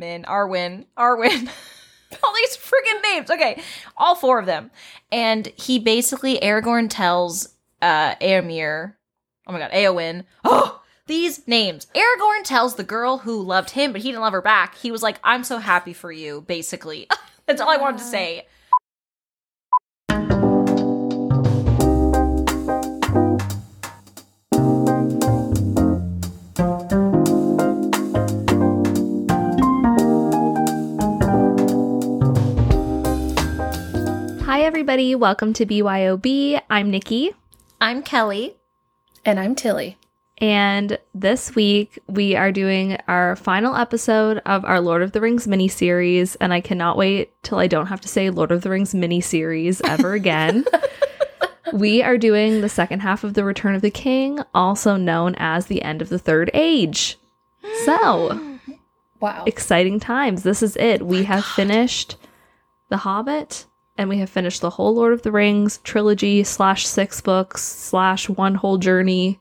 Min, Arwen, Arwen. all these freaking names. Okay, all four of them. And he basically Aragorn tells uh Eomer, oh my god, Eowyn, oh these names. Aragorn tells the girl who loved him, but he didn't love her back. He was like, "I'm so happy for you." Basically, that's all I wanted to say. Everybody. Welcome to BYOB. I'm Nikki. I'm Kelly. And I'm Tilly. And this week we are doing our final episode of our Lord of the Rings miniseries. And I cannot wait till I don't have to say Lord of the Rings miniseries ever again. we are doing the second half of The Return of the King, also known as The End of the Third Age. So, Wow. exciting times. This is it. We have finished The Hobbit and we have finished the whole Lord of the Rings trilogy slash six books slash one whole journey.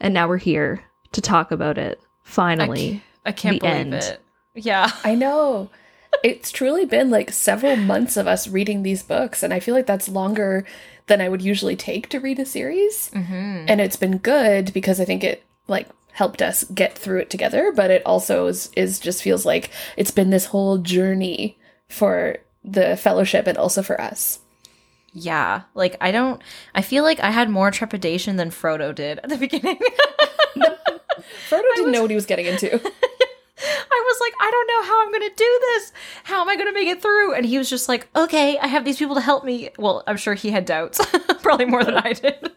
And now we're here to talk about it. Finally. I can't The believe end. it. Yeah. I know. It's truly been like several months of us reading these books, and I feel like that's longer than I would usually take to read a series. Mm-hmm. And it's been good because I think it like helped us get through it together, but it also is, is just feels like it's been this whole journey for the fellowship and also for us. Yeah. Like I don't I feel like I had more trepidation than Frodo did at the beginning. Frodo didn't know what he was getting into. I was like, I don't know how I'm going to do this. How am I going to make it through? And he was just like, okay, I have these people to help me. Well, I'm sure he had doubts, probably more than I did.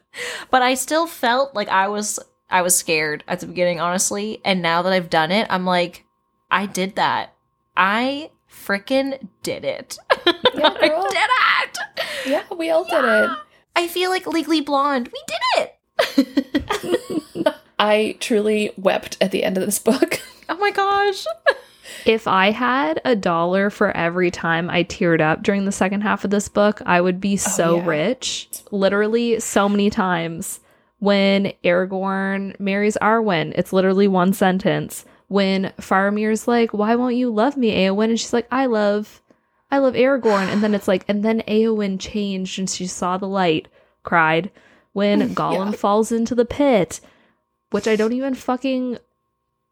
But I still felt like I was I was scared at the beginning, honestly. And now that I've done it, I'm like, I did that. I freaking did it. Yeah, I girl. did it. yeah, we all did it. I feel like Legally Blonde. We did it. I truly wept at the end of this book. Oh my gosh. If I had a dollar for every time I teared up during the second half of this book, I would be oh, so yeah. rich. Literally, so many times. When Aragorn marries Arwen, it's literally one sentence. When Faramir's like, "Why won't you love me, Eowyn?" and she's like, "I love, I love Aragorn," and then it's like, and then Eowyn changed and she saw the light, cried. When Gollum Yeah. falls into the pit, which I don't even fucking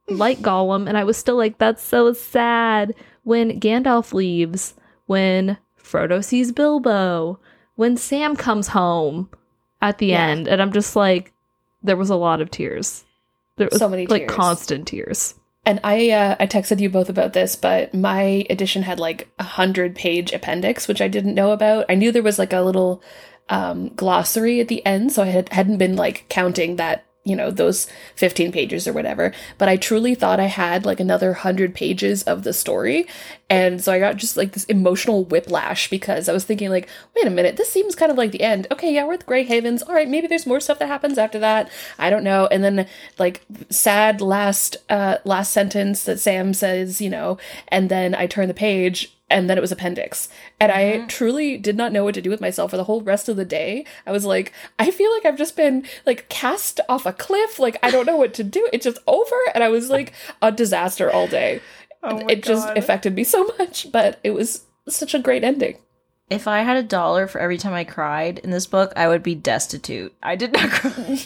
like Gollum, and I was still like, that's so sad. When Gandalf leaves, when Frodo sees Bilbo, when Sam comes home at the Yeah. end, and I'm just like, there was a lot of tears. There was So many like tears. constant tears. And I uh, I texted you both about this, but my edition had like a hundred page appendix, which I didn't know about. I knew there was like a little um, glossary at the end, so I had, hadn't been like counting that you know those 15 pages or whatever but i truly thought i had like another 100 pages of the story. And so i got just like this emotional whiplash because i was thinking like wait a minute this seems kind of like the end. Okay yeah we're at the gray havens. All right maybe there's more stuff that happens after that. I don't know. And then like sad last uh last sentence that sam says you know and then i turn the page and then it was appendix. And i mm-hmm. truly did not know what to do with myself for the whole rest of the day. I was like i feel like i've just been like cast off a cliff. Like i don't know what to do. It's just over. And i was like a disaster all day. Oh my it just affected me so much but it was such a great ending. If I had a dollar for every time I cried in this book, I would be destitute. I did not cry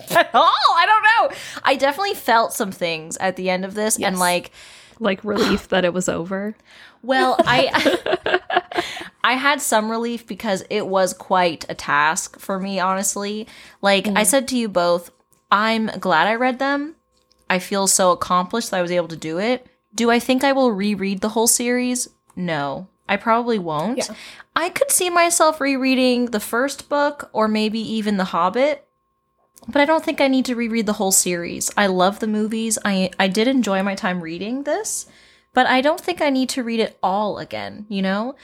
at all. I don't know. I definitely felt some things at the end of this, and like, Like relief that it was over. Well, I I had some relief because it was quite a task for me, honestly. Like I mm. said to you both, I'm glad I read them. I feel so accomplished that I was able to do it. Do I think I will reread the whole series? No. I probably won't. Yeah. I could see myself rereading the first book or maybe even The Hobbit. But I don't think I need to reread the whole series. I love the movies. I I did enjoy my time reading this, but I don't think I need to read it all again, you know?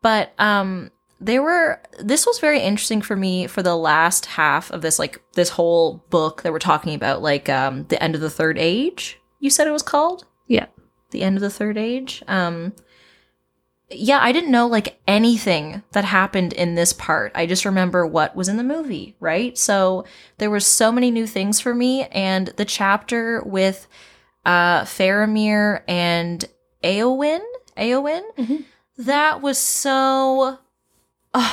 But um there were this was very interesting for me for the last half of this like this whole book that we're talking about like um the end of the third age. You said it was called? Yeah. The end of the third age. Um yeah, I didn't know like anything that happened in this part. I just remember what was in the movie, right? So there were so many new things for me and the chapter with uh Faramir and Eowyn. Eowyn. Mhm. That was so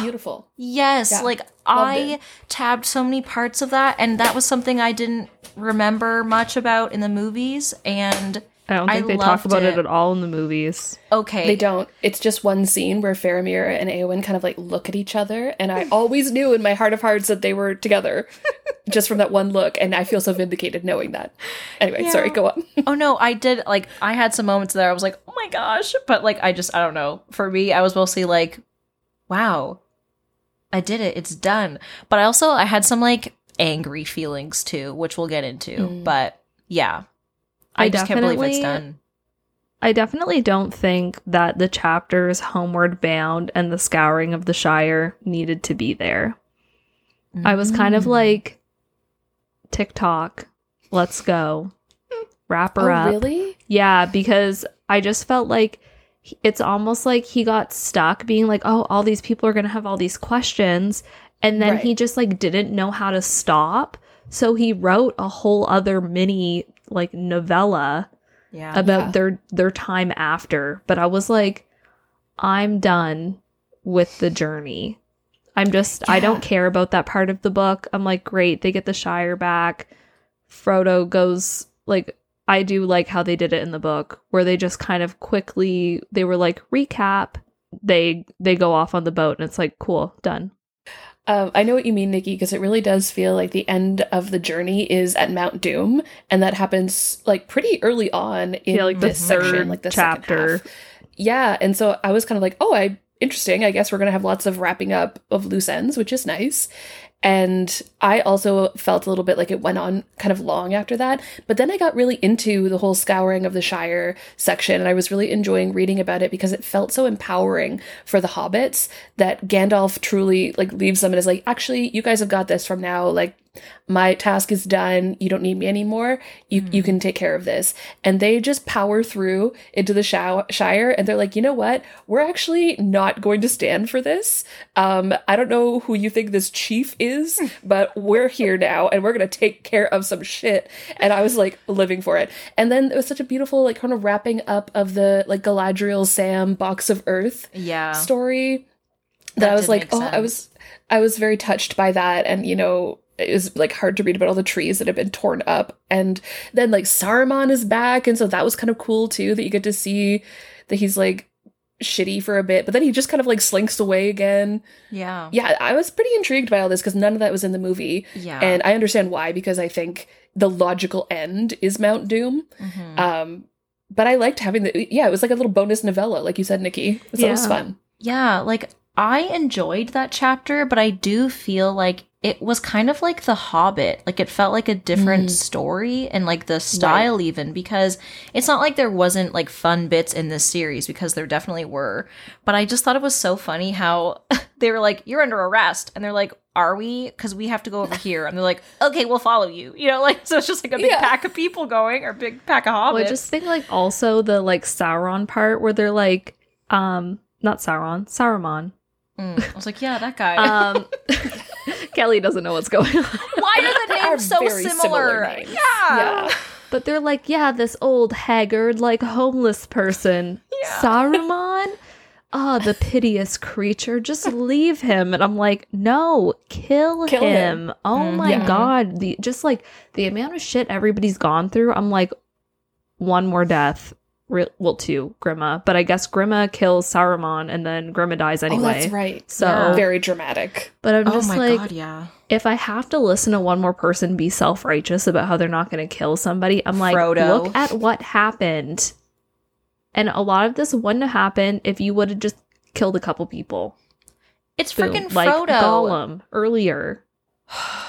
Beautiful. yes. Yeah, like loved I it. tabbed so many parts of that, and that was something I didn't remember much about in the movies. And I don't I think they talk about it. it. at all in the movies. okay, They don't. It's just one scene where Faramir and Eowyn kind of like look at each other, and I always knew in my heart of hearts that they were together, just from that one look, and I feel so vindicated knowing that. Anyway, Yeah. sorry, go on. oh no, I did like I had some moments there. I was like, oh my gosh, but like I just I don't know. For me, I was mostly like, wow, I did it. It's done. But I also I had some like angry feelings too, which we'll get into. Mm. But yeah, I, I just can't believe it's done. I definitely don't think that the chapters Homeward Bound and the Scouring of the Shire needed to be there. I was kind of Mm. like, TikTok, let's go. Wrap her oh, up. really? Yeah, because I just felt like it's almost like he got stuck being like, oh, all these people are going to have all these questions. And then he just like didn't know how to stop. So he wrote a whole other mini like novella yeah. about Yeah. their their time after. But I was like, I'm done with the journey. I'm just I don't care about that part of the book. I'm like, great, they get the Shire back. Frodo goes like I do like how they did it in the book, where they just kind of quickly they were like recap. They they go off on the boat and it's like cool, done. Um, I know what you mean, Nikki, because it really does feel like the end of the journey is at Mount Doom, and that happens like pretty early on in Yeah, like this section, like the chapter. Yeah, and so I was kind of like, oh, I interesting. I guess we're gonna have lots of wrapping up of loose ends, which is nice. And I also felt a little bit like it went on kind of long after that. But then I got really into the whole scouring of the Shire section, and I was really enjoying reading about it because it felt so empowering for the hobbits that Gandalf truly like leaves them and is like, actually, you guys have got this from now. Like, my task is done. You don't need me anymore. You you can take care of this. And they just power through into the Shire, and they're like, you know what? We're actually not going to stand for this. Um, I don't know who you think this chief is, but we're here now, and we're gonna take care of some shit. And I was like living for it. And then it was such a beautiful like kind of wrapping up of the like Galadriel Sam box of Earth yeah. story that, That I was like, oh, I was I was very touched by that, and you know, it was like hard to read about all the trees that have been torn up, and then like Saruman is back, and so that was kind of cool too that you get to see that he's like shitty for a bit, but then he just kind of like slinks away again. Yeah. Yeah, I was pretty intrigued by all this because none of that was in the movie, Yeah. and I understand why because I think the logical end is Mount Doom. Mhm. Um, but I liked having the yeah, it was like a little bonus novella, like you said, Nikki. So it was fun. Yeah, like I enjoyed that chapter, but I do feel like it was kind of like The Hobbit. Like it felt like a different Mm. story and like the style even because it's not like there wasn't like fun bits in this series because there definitely were. But I just thought it was so funny how they were like you're under arrest and they're like are we cuz we have to go over here and they're like okay, we'll follow you. You know, like so it's just like a big Yeah. pack of people going or big pack of Well, hobbits. I just think like also the like Sauron part where they're like, um, not Sauron, Saruman. Mm. I was like, yeah, that guy. Um, Kelly doesn't know what's going on. Why are the names so similar? similar names. Yeah. Yeah. But they're like, yeah, this old haggard, like homeless person, Yeah. Saruman. Oh, the piteous creature. Just leave him. And I'm like, no, kill, Kill him. him. Oh Mhm. my Yeah. god. The just like the amount of shit everybody's gone through. I'm like, one more death. Re- well, two, Grima. But I guess Grima kills Saruman and then Grima dies oh, anyway. Oh, that's right. So, Yeah. Very dramatic. but I'm Oh just my like, god, yeah. if I have to listen to one more person be self righteous about how they're not going to kill somebody, I'm like, Frodo. look at what happened. And a lot of this wouldn't have happened if you would have just killed a couple people. It's Boom. freaking like Gollum earlier.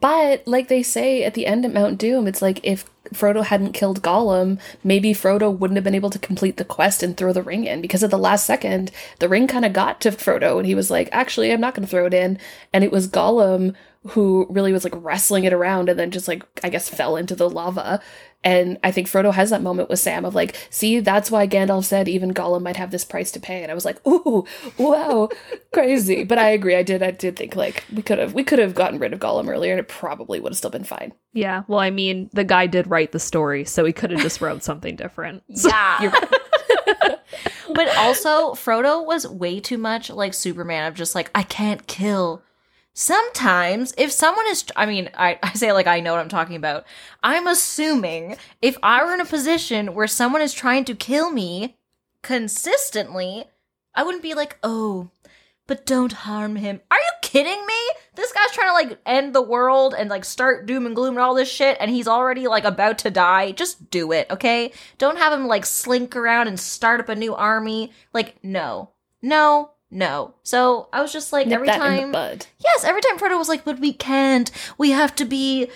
But like they say at the end at Mount Doom, it's like if Frodo hadn't killed Gollum, maybe Frodo wouldn't have been able to complete the quest and throw the ring in because at the last second, the ring kind of got to Frodo and he was like, actually, I'm not going to throw it in. And it was Gollum who really was like wrestling it around and then just like, I guess, fell into the lava. And I think Frodo has that moment with Sam of like, see, that's why Gandalf said even Gollum might have this price to pay. And I was like, ooh, wow, crazy. But I agree. I did. I did think like we could have we could have gotten rid of Gollum earlier, and it probably would have still been fine. Yeah. Well, I mean, the guy did write the story, so he could have just wrote something different. Yeah. You're right. but also, Frodo was way too much like Superman of just like, I can't kill. Sometimes, if someone is, I mean, I, I say like I know what I'm talking about. I'm assuming if I were in a position where someone is trying to kill me consistently, I wouldn't be like, oh, but don't harm him. Are you kidding me? This guy's trying to like end the world and like start doom and gloom and all this shit, and he's already like about to die. Just do it, okay? Don't have him like slink around and start up a new army. Like, no, no, no. So I was just like Nip every that in the time, bud. yes, every time Frodo was like, but we can't. We have to be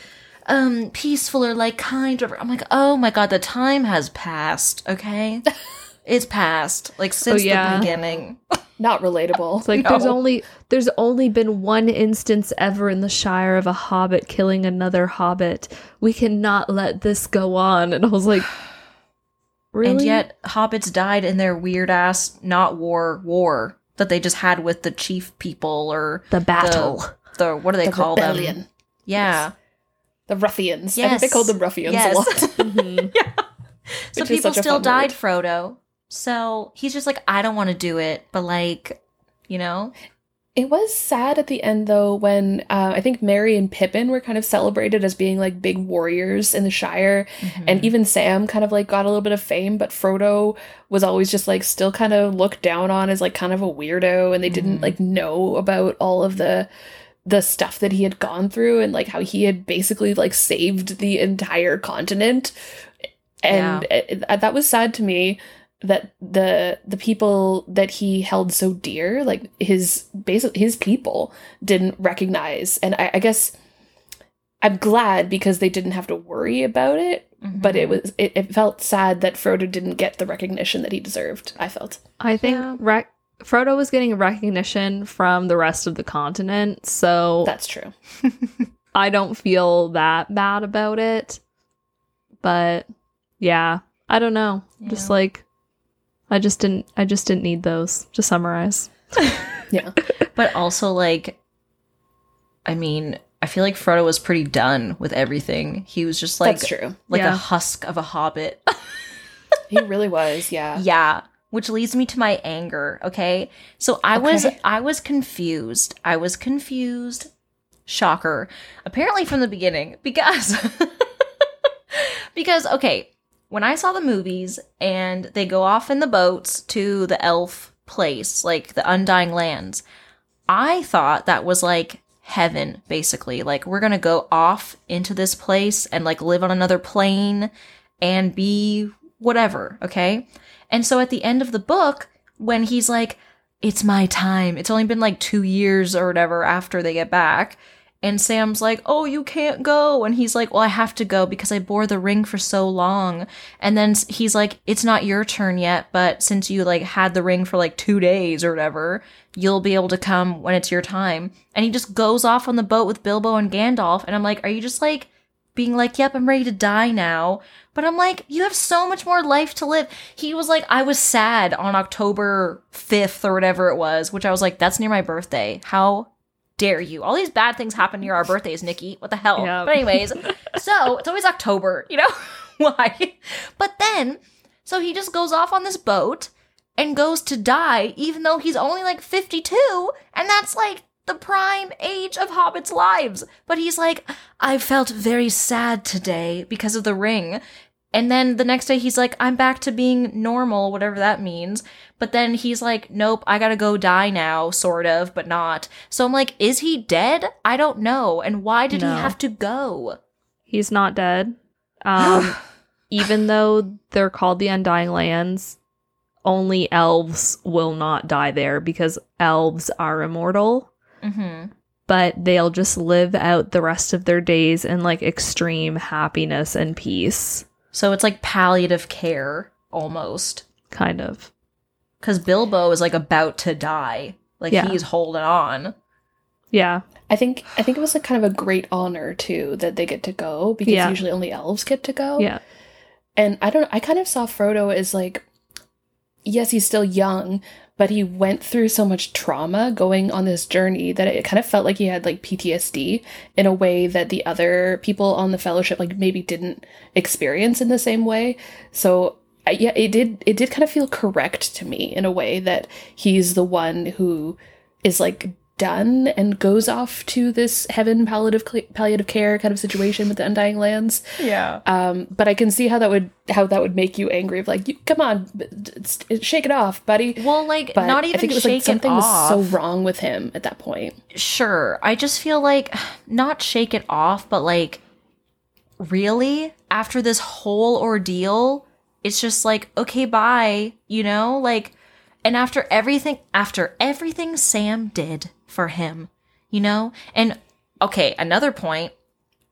um peaceful or like kind. Or I'm like, oh my god, the time has passed. Okay, it's passed. Like since yeah. the beginning. Not relatable. Like there's only there's only been one instance ever in the Shire of a hobbit killing another hobbit. We cannot let this go on. And I was like, really? And yet, hobbits died in their weird ass not war war that they just had with the chief people or the battle. The, the what do they the call rebellion. them? Yeah. The ruffians. I think they Yes. called them ruffians Yes. a lot. Mhm. So people still died word. Frodo. So he's just like, I don't want to do it, but like, you know, It was sad at the end though when uh, I think Merry and Pippin were kind of celebrated as being like big warriors in the Shire, Mm-hmm. and even Sam kind of like got a little bit of fame, but Frodo was always just like still kind of looked down on as like kind of a weirdo, and they didn't Mhm. like know about all of the the stuff that he had gone through and like how he had basically like saved the entire continent, and it- it- that was sad to me that the the people that he held so dear, like his basic his people, didn't recognize. And I, I guess I'm glad because they didn't have to worry about it. But it Mhm. was it, it felt sad that Frodo didn't get the recognition that he deserved. I felt. I think Yeah. rec- Frodo was getting recognition from the rest of the continent, so That's true. I don't feel that bad about it. But yeah, I don't know. Just like I just didn't I just didn't need those to summarize. Yeah. but also like, I mean, I feel like Frodo was pretty done with everything. He was just like, That's true. like Yeah. a husk of a hobbit. He really was. Yeah. Yeah, which leads me to my anger, okay? So I was I was confused. I was confused. Shocker. Apparently from the beginning because because okay, when I saw the movies and they go off in the boats to the elf place, like the Undying Lands, I thought that was like heaven basically. Like we're to go off into this place and like live on another plane and be whatever, okay? And so at the end of the book, when he's like, it's my time, it's only been like two years or whatever after they get back. And Sam's like, oh, you can't go. And he's like, well, I have to go because I bore the ring for so long. And then he's like, it's not your turn yet, but since you like had the ring for like two days or whatever, you'll be able to come when it's your time. And he just goes off on the boat with Bilbo and Gandalf. And I'm like, are you just like being like, yep, I'm ready to die now? But I'm like, you have so much more life to live. He was like, I was sad on October 5th or whatever it was, which I was like, that's near my birthday. How dare you? All these bad things happen near our birthdays, Nikki. What the hell? Yep. But, anyways, so it's always October, you know? Why? But then, so he just goes off on this boat and goes to die, even though he's only like 52, and that's like the prime age of hobbits' lives. But he's like, I felt very sad today because of the ring. And then the next day he's like, I'm back to being normal, whatever that means. But then he's like, nope, I gotta go die now, sort of, but not. So I'm like, is he dead? I don't know. And why did No. he have to go? He's not dead. Um even though they're called the Undying Lands, only elves will not die there because elves are immortal. Mm-hmm. but they'll just live out the rest of their days in like extreme happiness and peace, So it's like palliative care, almost. kind of. Because Bilbo is like about to die. Like Yeah. he's holding on. Yeah. I think I think it was like kind of a great honor too that they get to go because Yeah. usually only elves get to go. Yeah. And I don't I kind of saw Frodo as like yes, he's still young, but he went through so much trauma going on this journey that it kind of felt like he had like PTSD in a way that the other people on the fellowship like maybe didn't experience in the same way. So yeah, it did. It did kind of feel correct to me in a way that he's the one who is like done and goes off to this heaven palliative palliative care kind of situation with the Undying Lands. Yeah. Um, but I can see how that would how that would make you angry. Of like, you, come on, shake it off, buddy. Well, like But not even I think it was like something was so wrong with him at that point. sure. I just feel like not shake it off, but like really after this whole ordeal, it's just like okay, bye, you know? Like and after everything after everything Sam did for him, you know? And okay, another point,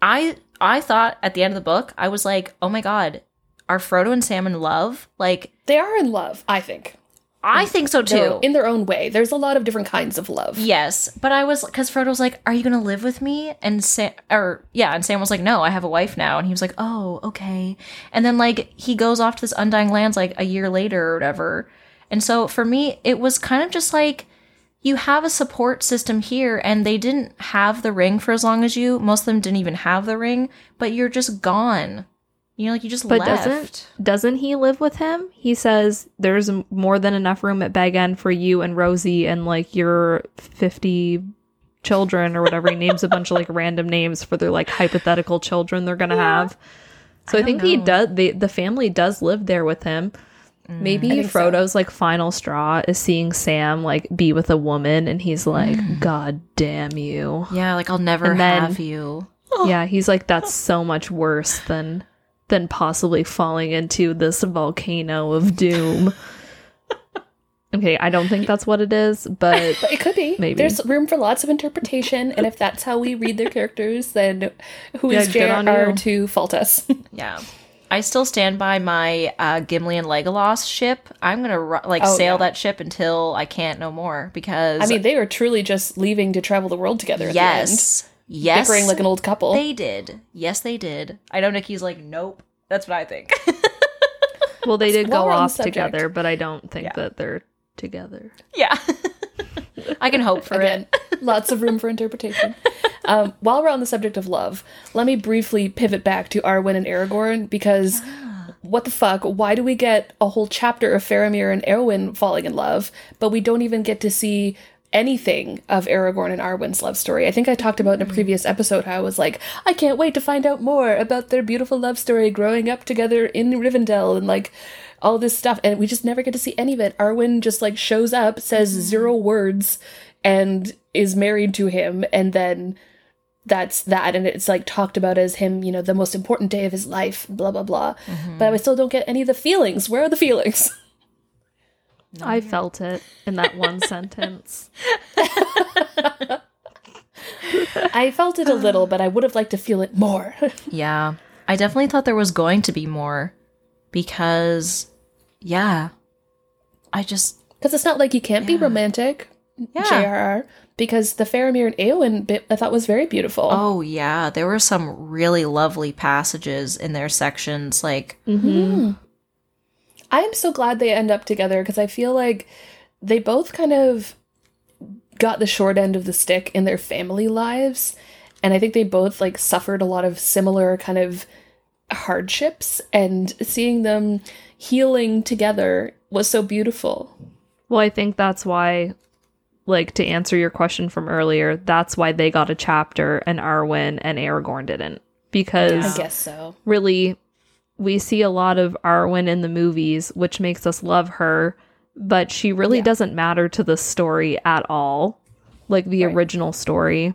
I I thought at the end of the book, I was like, "Oh my god, are Frodo and Sam in love?" Like They are in love, I think. I think so too. in their own way. There's a lot of different kinds of love. Yes, but I was because Frodo was like, "Are you gonna live with me?" And Sam, or yeah, and Sam was like, "No, I have a wife now." And he was like, "Oh, okay." And then like he goes off to this Undying Lands like a year later or whatever. And so for me, it was kind of just like you have a support system here, and they didn't have the ring for as long as you. Most of them didn't even have the ring, but you're just gone. You know, like you just But left. doesn't doesn't he live with him? He says there's more than enough room at Bag End for you and Rosie and like your fifty children or whatever. he names a bunch of like random names for their like hypothetical children they're gonna have. So I, don't think he does. The the family does live there with him. Maybe mm. I so. Frodo's like final straw is seeing Sam like be with a woman, and he's like, mm. "God damn you." Yeah, like I'll never And then- have you. Yeah, he's like that's so much worse than than possibly falling into this volcano of doom. okay, I don't think that's what it is, but But it could be. Maybe. There's room for lots of interpretation, and if that's how we read their characters, then who Yeah, is good on JR you. to fault us? Yeah. I still stand by my uh, Gimli and Legolas ship. I'm gonna like Oh, sail yeah. that ship until I can't no more because I mean, they are truly just leaving to travel the world together. At the end, yes, yes, bickering like an old couple. they did. Yes, they did. I know Nikki's like, nope. That's what I think. well, they did While go we're on the off subject- together, but I don't think Yeah. that they're together. yeah, I can hope for Again, it. lots of room for interpretation. Um, while we're on the subject of love, let me briefly pivot back to Arwen and Aragorn because what the fuck? Why do we get a whole chapter of Faramir and Arwen falling in love, but we don't even get to see anything of Aragorn and Arwen's love story? I think I talked about in a mm. previous episode how I was like, I can't wait to find out more about their beautiful love story growing up together in Rivendell and like all this stuff and we just never get to see any of it. Arwen just like shows up, says mm. zero words and is married to him and then that's that and it's like talked about as him you know the most important day of his life blah blah blah. Mm-hmm. But i still don't get any of the feelings. Where are the feelings I felt it in that one sentence. i felt it a little but i would have liked to feel it more. Yeah, I definitely thought there was going to be more because, yeah, I just because it's not like you can't be romantic yeah. jrr because the faramir and Eowyn bit i thought was very beautiful. Oh yeah, there were some really lovely passages in their sections. Like, hmm I am so glad they end up together because I feel like they both kind of got the short end of the stick in their family lives. And I think they both like suffered a lot of similar kind of hardships and seeing them healing together was so beautiful. Well, I think that's why, like, to answer your question from earlier, that's why they got a chapter and Arwen and Aragorn didn't. Because I guess so. really, we see a lot of Arwen in the movies, which makes us love her, but she really Yeah. doesn't matter to the story at all, like the Right. original story.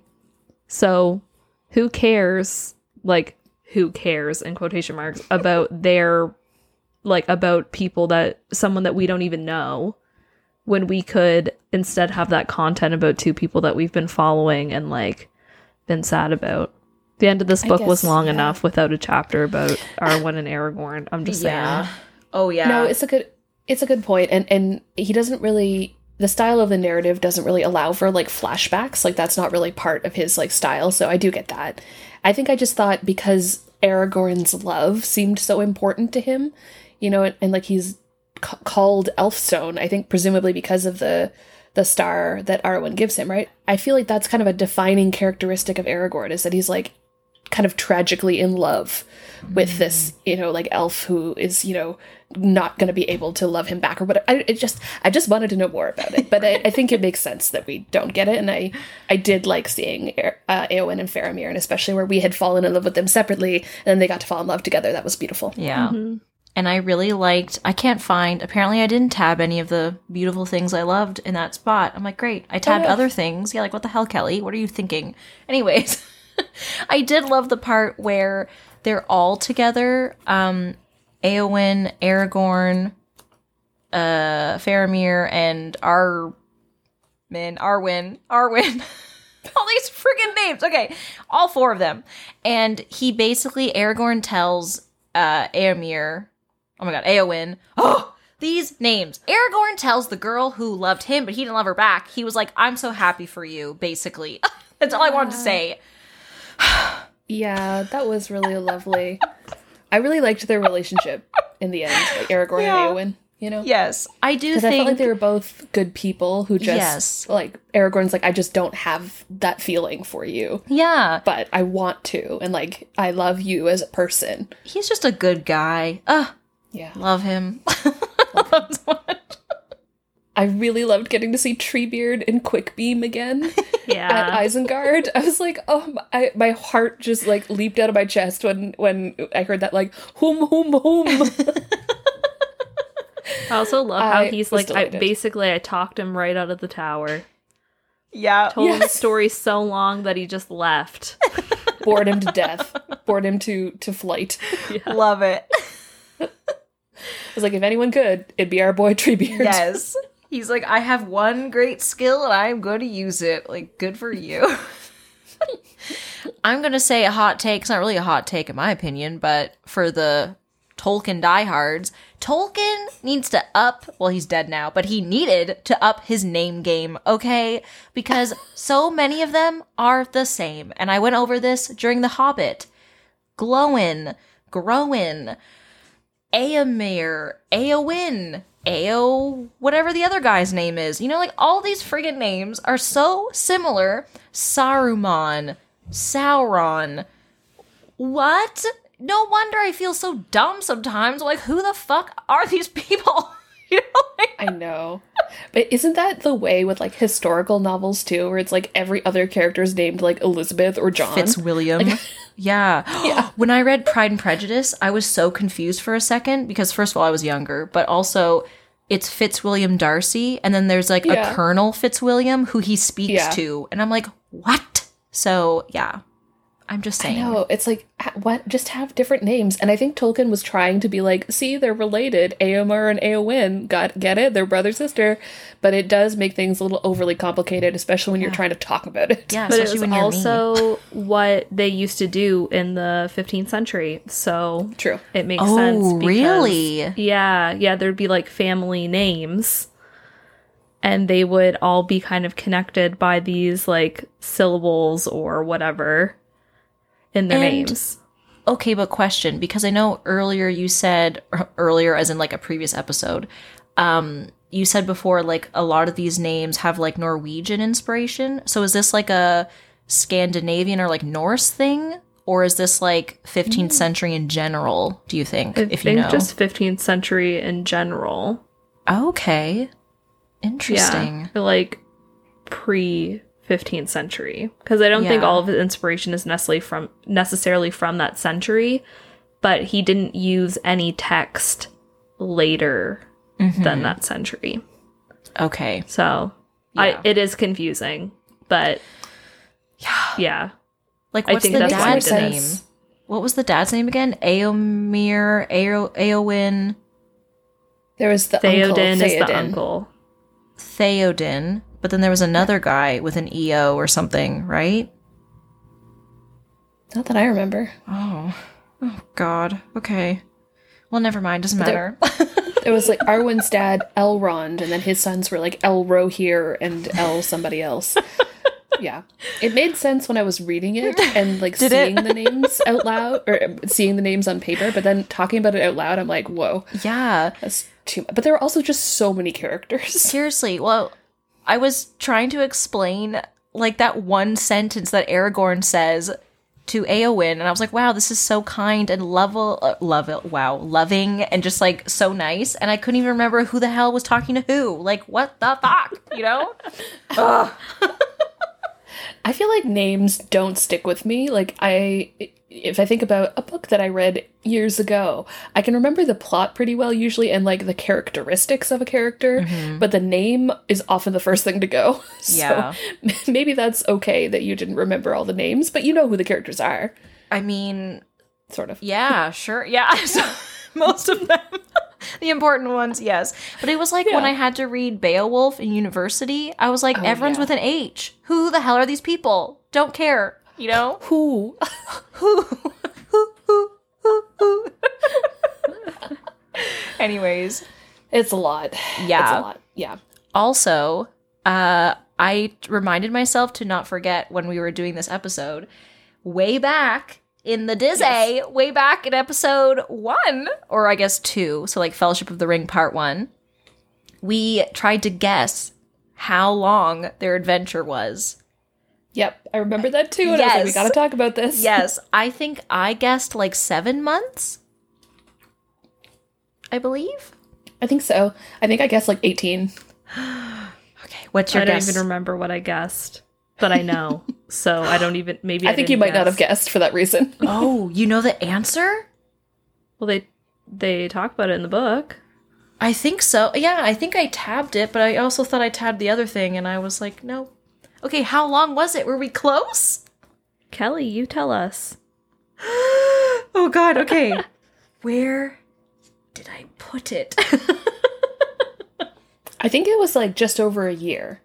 So, who cares? Like, who cares in quotation marks about their, like, about people that someone that we don't even know when we could instead have that content about two people that we've been following and, like, been sad about. The end of this I book was long yeah. enough without a chapter about Arwen and Aragorn. I'm just yeah. saying. Oh yeah. No, it's a good it's a good point and and he doesn't really the style of the narrative doesn't really allow for like flashbacks like that's not really part of his like style so I do get that. I think I just thought because Aragorn's love seemed so important to him, you know, and, and like he's ca- called Elfstone, I think presumably because of the the star that Arwen gives him, right? I feel like that's kind of a defining characteristic of Aragorn is that he's like kind of tragically in love with this, you know, like elf who is, you know, not going to be able to love him back or whatever. I it just, I just wanted to know more about it, but I, I think it makes sense that we don't get it. And I, I did like seeing uh, Eowyn and Faramir, and especially where we had fallen in love with them separately, and then they got to fall in love together. That was beautiful. Yeah. And I really liked, I can't find, apparently I didn't tab any of the beautiful things I loved in that spot. I'm like, great. I tabbed yeah. other things. Yeah, like, what the hell, Kelly? What are you thinking? Anyways, I did love the part where they're all together. Um, Eowyn, Aragorn, uh, Faramir, and Armin, Arwen, Arwen. all these freaking names. Okay, all four of them. And he basically, Aragorn tells uh, Eomer, oh my god, Eowyn, oh, these names. Aragorn tells the girl who loved him, but he didn't love her back. He was like, I'm so happy for you, basically. That's all I wanted to say. Yeah, that was really lovely. I really liked their relationship in the end, like Aragorn Yeah. and Eowyn. You know, Yes, I do because I felt like they were both good people who just Yes. like Aragorn's like I just don't have that feeling for you, yeah, but I want to, and like I love you as a person. he's just a good guy. Ugh, Yeah, love him. I really loved getting to see Treebeard and Quickbeam again at Yeah. Isengard. I was like, oh, my, my heart just like leaped out of my chest when when I heard that like hum hum hum. I also love how I he's like, I, basically, I talked him right out of the tower. yeah, Told him the story so long that he just left. bored him to death. Bored him to to flight. love it. I was like, if anyone could, it'd be our boy Treebeard. Yes. He's like, I have one great skill and I'm going to use it. Like, good for you. I'm going to say a hot take. It's not really a hot take, in my opinion, but for the Tolkien diehards, Tolkien needs to up, well, he's dead now, but he needed to up his name game, okay? Because so many of them are the same. And I went over this during The Hobbit. Glowin, Growin, Eomer, Eowyn, Ao, whatever the other guy's name is. You know, like all these friggin' names are so similar. Saruman, Sauron. What? No wonder I feel so dumb sometimes. Like, who the fuck are these people? you know, like, I know. But isn't that the way with like historical novels too, where it's like every other character is named like Elizabeth or John? Fitzwilliam. yeah. When I read Pride and Prejudice, I was so confused for a second because first of all I was younger, but also it's Fitzwilliam Darcy and then there's like Yeah. a Colonel Fitzwilliam who he speaks Yeah. to and I'm like, "What?" So, yeah. I'm just I saying. know. It's like what just have different names. And I think Tolkien was trying to be like, see, they're related. Eomer and Eowyn. Got get it? They're brother sister. But it does make things a little overly complicated, especially when you're trying to talk about it. Yeah, But it especially was when you're also what they used to do in the 15th century. So True. it makes Oh, sense. because- really? Yeah, yeah. There'd be like family names, and they would all be kind of connected by these like syllables or whatever in their And- names. Okay, but question because I know earlier you said earlier as in like a previous episode, um you said before like a lot of these names have like Norwegian inspiration. So is this like a Scandinavian or like Norse thing or is this like 15th century in general, do you think I if you think know? just 15th century in general. okay. Interesting. Yeah, like pre 15th century because I don't think all of his inspiration is necessarily from necessarily from that century, but he didn't use any text later Mm-hmm. than that century. Okay. So Yeah. I, it is confusing, but yeah, Yeah. Like I what's think the that's dad's it name? What was the dad's name again? Eomer, Ao- Eowyn, There was the Theoden uncle, is the uncle. Theoden, but then there was another guy with an EO or something, right? Not that I remember. Oh. Oh god. Okay. Well, never mind. Doesn't there- matter. It was like Arwen's dad, Elrond, and then his sons were like Elrohir and El somebody else. Yeah. It made sense when I was reading it and like Did it? seeing the names out loud or uh, seeing the names on paper, but then talking about it out loud, I'm like, whoa, yeah. that's too much. But there were also just so many characters. Seriously. Well, I was trying to explain like that one sentence that Aragorn says to Eowyn, and I was like, wow, this is so kind and level, uh, love it, wow, loving and just like so nice. And I couldn't even remember who the hell was talking to who. Like, what the fuck, you know? I feel like names don't stick with me. Like I if I think about a book that I read years ago, I can remember the plot pretty well usually and like the characteristics of a character, Mm-hmm. but the name is often the first thing to go. so Yeah. maybe that's okay that you didn't remember all the names, but you know who the characters are, I mean, sort of. yeah, sure, yeah. So, most of them, the important ones, yes. But it was like when I had to read Beowulf in university, I was like, Oh, everyone's yeah. with an H. Who the hell are these people? Don't care, you know? Who? who? Who? Who? Who? Anyways, It's a lot. Yeah. It's a lot. Yeah. also, uh, I reminded myself to not forget when we were doing this episode, way back in the Disney, Yes. way back in episode one, or I guess two, so like Fellowship of the Ring part one, we tried to guess how long their adventure was. Yep. I remember that too. And I was like, we gotta talk about this. Yes, I think I guessed like seven months. I believe. I think so. I think I guessed like 18. Okay, what's your guess? I don't even remember what I guessed, but I know. so I don't even. Maybe I, I think you didn't might not have guessed for that reason. oh, you know the answer? Well, they they talk about it in the book. I think so. Yeah, I think I tabbed it, but I also thought I tabbed the other thing, and I was like, no. Okay, how long was it? Were we close? Kelly, you tell us. oh God. Okay, where did I put it? I think it was like just over a year.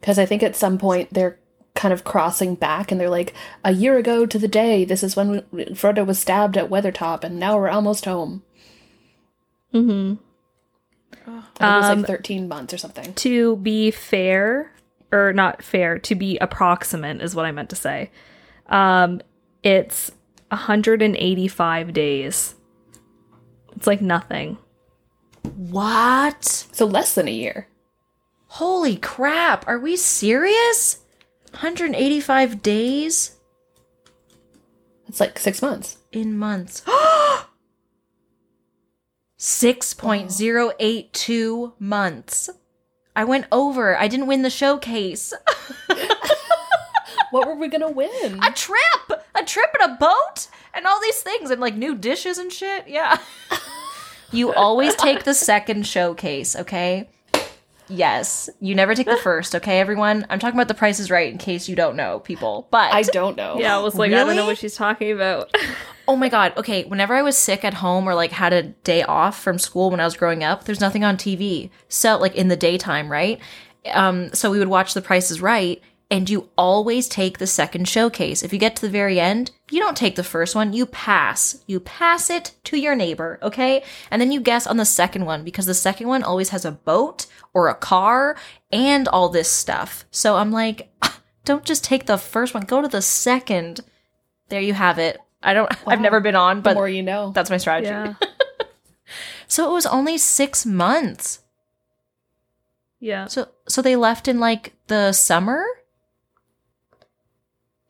Because I think at some point they're kind of crossing back and they're like, a year ago to the day, this is when Frodo was stabbed at Weathertop, and now we're almost home. Mm-hmm. I think it was Um, like 13 months or something. To be fair, or not fair, to be approximate is what I meant to say. Um, it's 185 days. It's like nothing. what? So less than a year. Holy crap! Are we serious? 185 days It's like six months. in months. 6.082 months. I went over. I didn't win the showcase. What were we gonna win? a trip, a trip and a boat, and all these things, and like new dishes and shit. Yeah. you always take the second showcase, okay? Yes. You never take the first, okay, everyone? I'm talking about the Price is Right in case you don't know, people. But I don't know. Yeah, I was like, I don't know what she's talking about. Oh my god. Okay, whenever I was sick at home or like had a day off from school when I was growing up, there's nothing on TV. So like in the daytime, right? Um so we would watch The Price is Right and you always take the second showcase. If you get to the very end, you don't take the first one, you pass. You pass it to your neighbor, okay? And then you guess on the second one because the second one always has a boat or a car and all this stuff. So I'm like, don't just take the first one, go to the second. There you have it. I don't I've never been on, The but more you know. that's my strategy. yeah. So it was only 6 months. Yeah. So so they left in like the summer?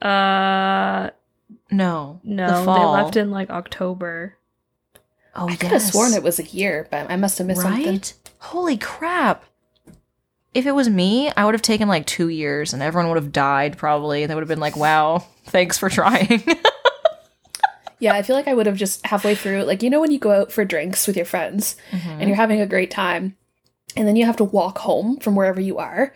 Uh No. no, the they left in like October. Oh, I could have sworn it was a year, but I must have missed right? something. Holy crap. If it was me, I would have taken like 2 years and everyone would have died probably. They would have been like, "Wow, thanks for trying." Yeah, I feel like I would have just halfway through, like, you know, when you go out for drinks with your friends and you're having a great time, and then you have to walk home from wherever you are.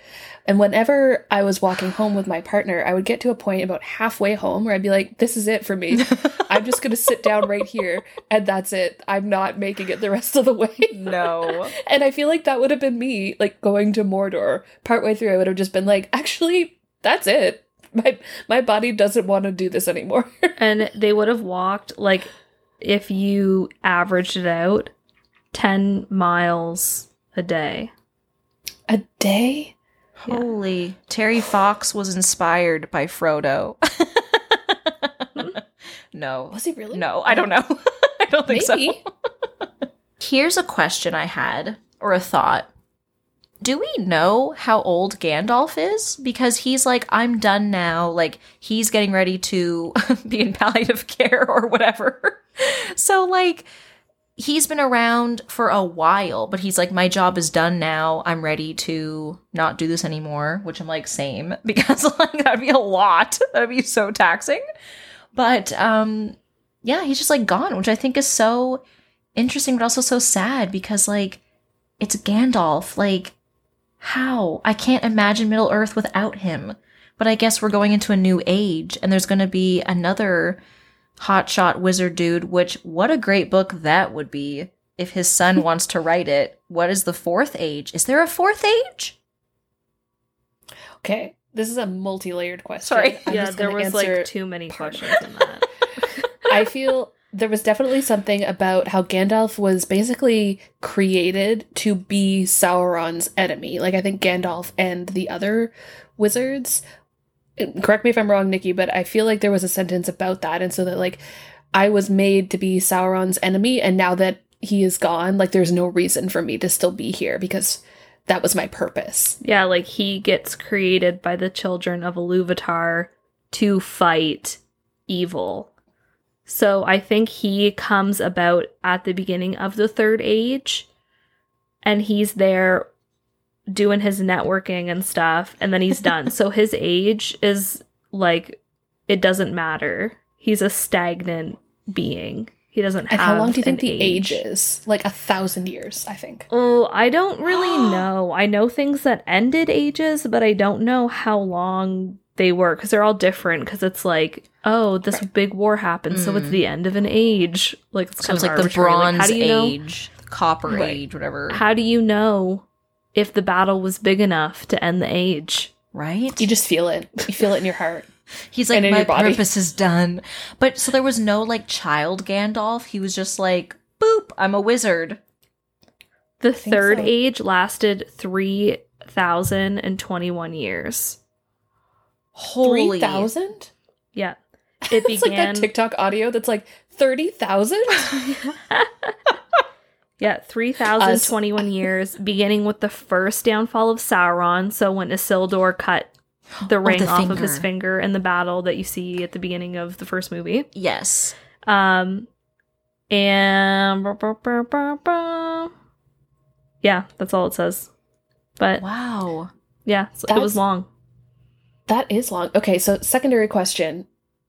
And whenever I was walking home with my partner, I would get to a point about halfway home where I'd be like, this is it for me. I'm just going to sit down right here, and that's it. I'm not making it the rest of the way. no. And I feel like that would have been me, like going to Mordor. Partway through, I would have just been like, actually, that's it. My my body doesn't want to do this anymore. And they would have walked like if you averaged it out 10 miles a day. a day? Holy. Terry Fox was inspired by Frodo. Hmm? no. Was he really? No, I don't know. I don't think Maybe. so. Here's a question I had, or a thought. do we know how old Gandalf is? Because he's like, I'm done now. Like, he's getting ready to be in palliative care or whatever. so, like, he's been around for a while, but he's like, my job is done now. I'm ready to not do this anymore, which I'm like, same, because like that'd be a lot. That'd be so taxing. But um yeah, he's just like gone, which I think is so interesting, but also so sad because like it's Gandalf. Like, how? I can't imagine Middle Earth without him. But I guess we're going into a new age, and there's going to be another hotshot wizard dude, which what a great book that would be if his son wants to write it. What is the fourth age? Is there a fourth age? Okay, this is a multi-layered question. Sorry. I'm yeah, there was like too many questions in that. I feel there was definitely something about how Gandalf was basically created to be Sauron's enemy. Like I think Gandalf and the other wizards. Correct me if I'm wrong, Nikki, but I feel like there was a sentence about that, and so that like I was made to be Sauron's enemy, and now that he is gone, like there's no reason for me to still be here because that was my purpose. Yeah, like he gets created by the children of Iluvatar to fight evil. So I think he comes about at the beginning of the third age and he's there doing his networking and stuff and then he's done. so his age is like it doesn't matter. He's a stagnant being. He doesn't have And how long do you an think the age is? Like a thousand years, I think. Oh, I don't really know. I know things that ended ages, but I don't know how long they were because they're all different. Because it's like, oh, this big war happened, so it's Mm. the end of an age. Like it's So kind it's of like the arbitrary. Like, Bronze how do you know? Age, Copper Right. Age, whatever. How do you know if the battle was big enough to end the age? right? You just feel it. You feel it in your heart. He's like, my purpose is done. But so there was no like child Gandalf. He was just like, boop, I'm a wizard. The third so. age lasted three thousand and twenty-one years. Holy Three thousand? Yeah, it It's like began. that TikTok audio that's like thirty thousand. Yeah, 3,021 years, beginning with the first downfall of Sauron. So when Isildur cut the ring the off of his finger. finger in the battle that you see at the beginning of the first movie. Yes. Um, and yeah, that's all it says. But Wow. yeah, so it was long. That is long. Okay, so secondary question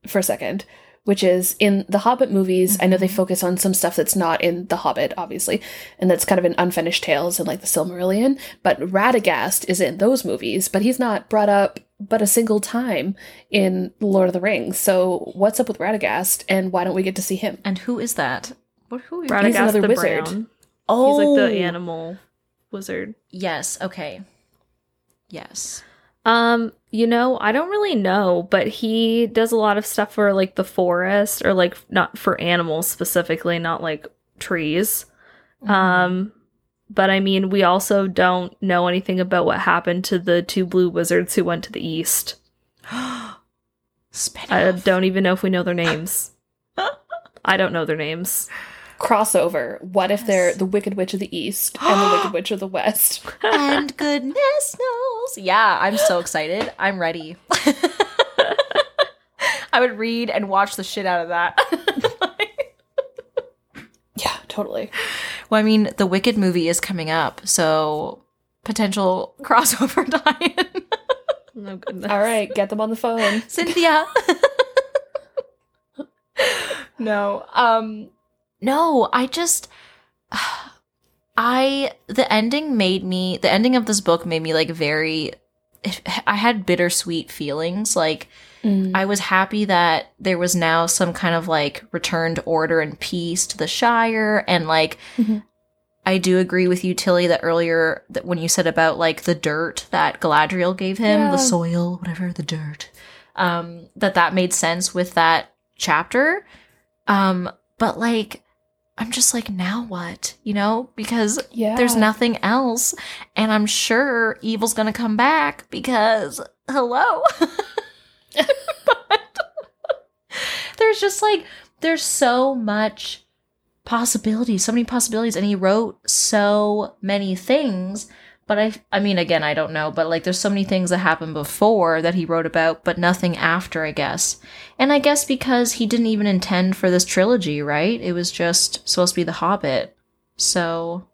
for a second, which is in the Hobbit movies, I know they mm-hmm. focus on some stuff that's not in The Hobbit, obviously, and that's kind of in Unfinished Tales and like the Silmarillion, but Radagast is in those movies, but he's not brought up but a single time in Lord of the Rings. So what's up with Radagast and why don't we get to see him? And who is that? What who are you Radagast another the wizard. Brown. Oh, He's like the oh. animal wizard. Yes. Okay. Yes. Um, you know, I don't really know, but he does a lot of stuff for like the forest or like not for animals specifically, not like trees. Mm-hmm. Um, but I mean, we also don't know anything about what happened to the two blue wizards who went to the east. Spin I don't even know if we know their names. I don't know their names. Crossover. What if they're the Wicked Witch of the East and the Wicked Witch of the West? and goodness knows. Yeah, I'm so excited. I'm ready. I would read and watch the shit out of that. Yeah, totally. well, I mean, the Wicked movie is coming up, so potential crossover tie-in. Oh goodness. All right, get them on the phone. Cynthia. no. Um no, I just I the ending made me the ending of this book made me like very I had bittersweet feelings like Mm. I was happy that there was now some kind of like returned order and peace to the Shire and like Mhm. I do agree with you Tilly that earlier that when you said about like the dirt that Galadriel gave him, Yeah. the soil, whatever, the dirt. Um that that made sense with that chapter. Um but like I'm just like now what? You know? Because Yeah. there's nothing else and I'm sure evil's going to come back because hello. but there's just like there's so much possibilities, so many possibilities and he wrote so many things, But I I mean again, I don't know, but like there's so many things that happened before that he wrote about, but nothing after, I guess. And I guess because he didn't even intend for this trilogy, right? It was just supposed to be The Hobbit. So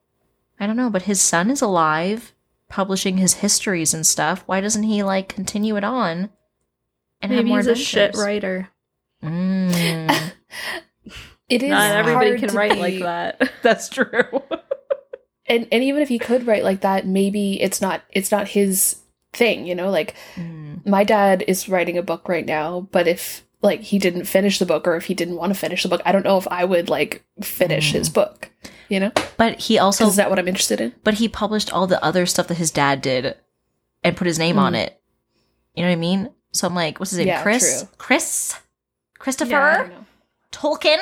I don't know, but his son is alive, publishing his histories and stuff. Why doesn't he like continue it on? And have Maybe more he's a shit writer. Mm, It is Not everybody hard can to write like that. that's true. And and even if he could write like that maybe it's not it's not his thing you know like Mm, my dad is writing a book right now but if like he didn't finish the book or if he didn't want to finish the book i don't know if i would like finish his book you know But he also is that what i'm interested in but he published all the other stuff that his dad did and put his name on Mm. it. You know what I mean? So I'm like, what's his name? Yeah, Chris? true. Chris? Christopher? don't. Tolkien?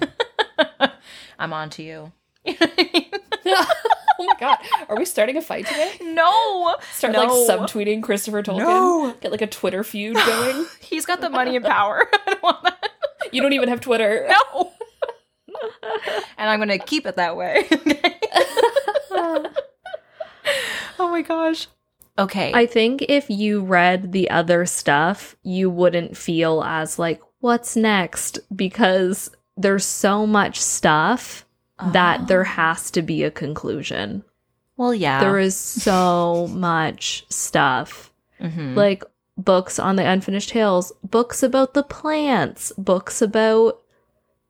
I'm on to you. You know what I mean? oh my god are we starting a fight today no! start No. like subtweeting christopher tolkien No. get like a twitter feud going He's got the money and power. I don't want that. you don't even have twitter No! and I'm going to keep it that way. oh my gosh. Okay. I think if you read the other stuff, you wouldn't feel as like, what's next? Because there's so much stuff that there Oh. has to be a conclusion. well, yeah. There is so much stuff. Mhm. Like books on the unfinished tales, books about the plants, books about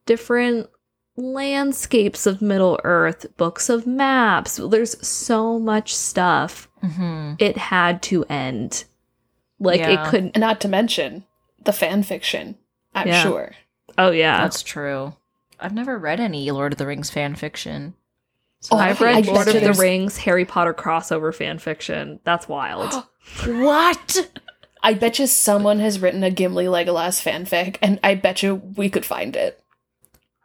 different landscapes of Middle Earth, books of maps. There's so much stuff. Mhm. It had to end. Like Yeah. it couldn't. not to mention the fan fiction i'm Yeah. sure Oh yeah, That's true. I've never read any Lord of the Rings fan fiction. So Oh, I've read bet Lord of the there's- Rings, Harry Potter crossover fan fiction. That's wild. what? I bet you someone has written a Gimli Legolas fanfic, and I bet you we could find it.